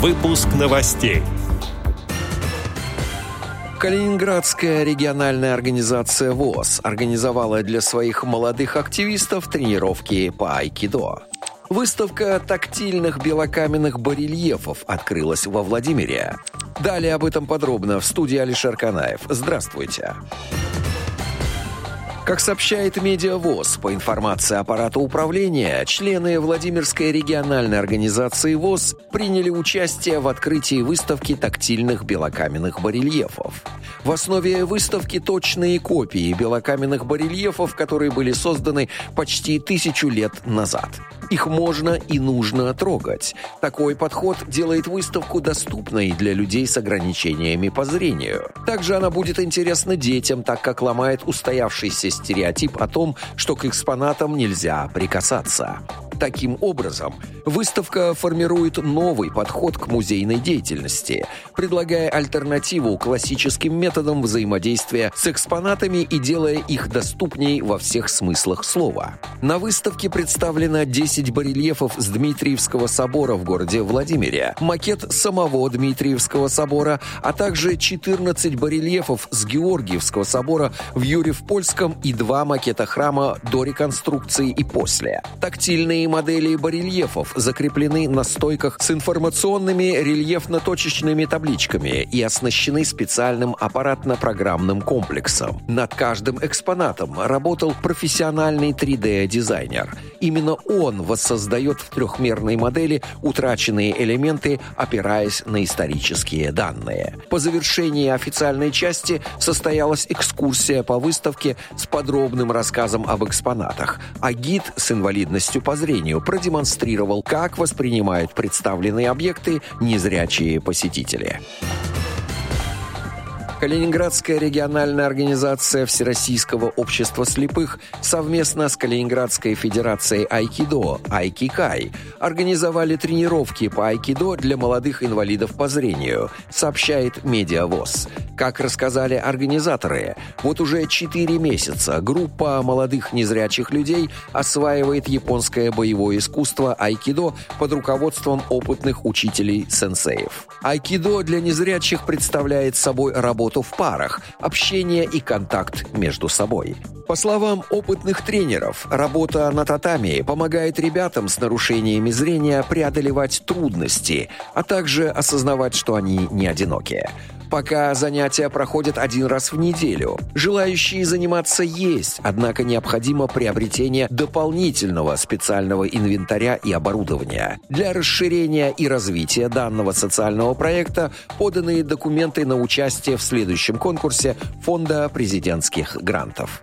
Выпуск новостей. Калининградская региональная организация ВОЗ организовала для своих молодых активистов тренировки по айкидо. Выставка тактильных белокаменных барельефов открылась во Владимире. Далее об этом подробно в студии Алишер Канаев. Здравствуйте. Как сообщает Медиавоз, по информации аппарата управления, члены Владимирской региональной организации ВОЗ приняли участие в открытии выставки тактильных белокаменных барельефов. В основе выставки точные копии белокаменных барельефов, которые были созданы почти тысячу лет назад. Их можно и нужно трогать. Такой подход делает выставку доступной для людей с ограничениями по зрению. Также она будет интересна детям, так как ломает устоявшийся стереотип о том, что к экспонатам нельзя прикасаться. Таким образом, выставка формирует новый подход к музейной деятельности, предлагая альтернативу классическим методам взаимодействия с экспонатами и делая их доступней во всех смыслах слова. На выставке представлено 10 барельефов с Дмитриевского собора в городе Владимире, макет самого Дмитриевского собора, а также 14 барельефов с Георгиевского собора в Юрьев-Польском и два макета храма до реконструкции и после. Тактильные модели барельефов закреплены на стойках с информационными рельефно-точечными табличками и оснащены специальным аппаратно-программным комплексом. Над каждым экспонатом работал профессиональный 3D-дизайнер. Именно он воссоздает в трехмерной модели утраченные элементы, опираясь на исторические данные. По завершении официальной части состоялась экскурсия по выставке с подробным рассказом об экспонатах, а гид с инвалидностью по зрению зрению продемонстрировал, как воспринимают представленные объекты незрячие посетители. Калининградская региональная организация Всероссийского общества слепых совместно с Калининградской федерацией айкидо «Айкикай» организовали тренировки по айкидо для молодых инвалидов по зрению, сообщает Медиавоз. Как рассказали организаторы, вот уже 4 месяца группа молодых незрячих людей осваивает японское боевое искусство айкидо под руководством опытных учителей-сенсеев. Айкидо для незрячих представляет собой работу работу в парах, общение и контакт между собой. По словам опытных тренеров, работа на татами помогает ребятам с нарушениями зрения преодолевать трудности, а также осознавать, что они не одиноки. Пока занятия проходят один раз в неделю. Желающие заниматься есть, однако необходимо приобретение дополнительного специального инвентаря и оборудования. Для расширения и развития данного социального проекта поданы документы на участие в следующем конкурсе Фонда президентских грантов.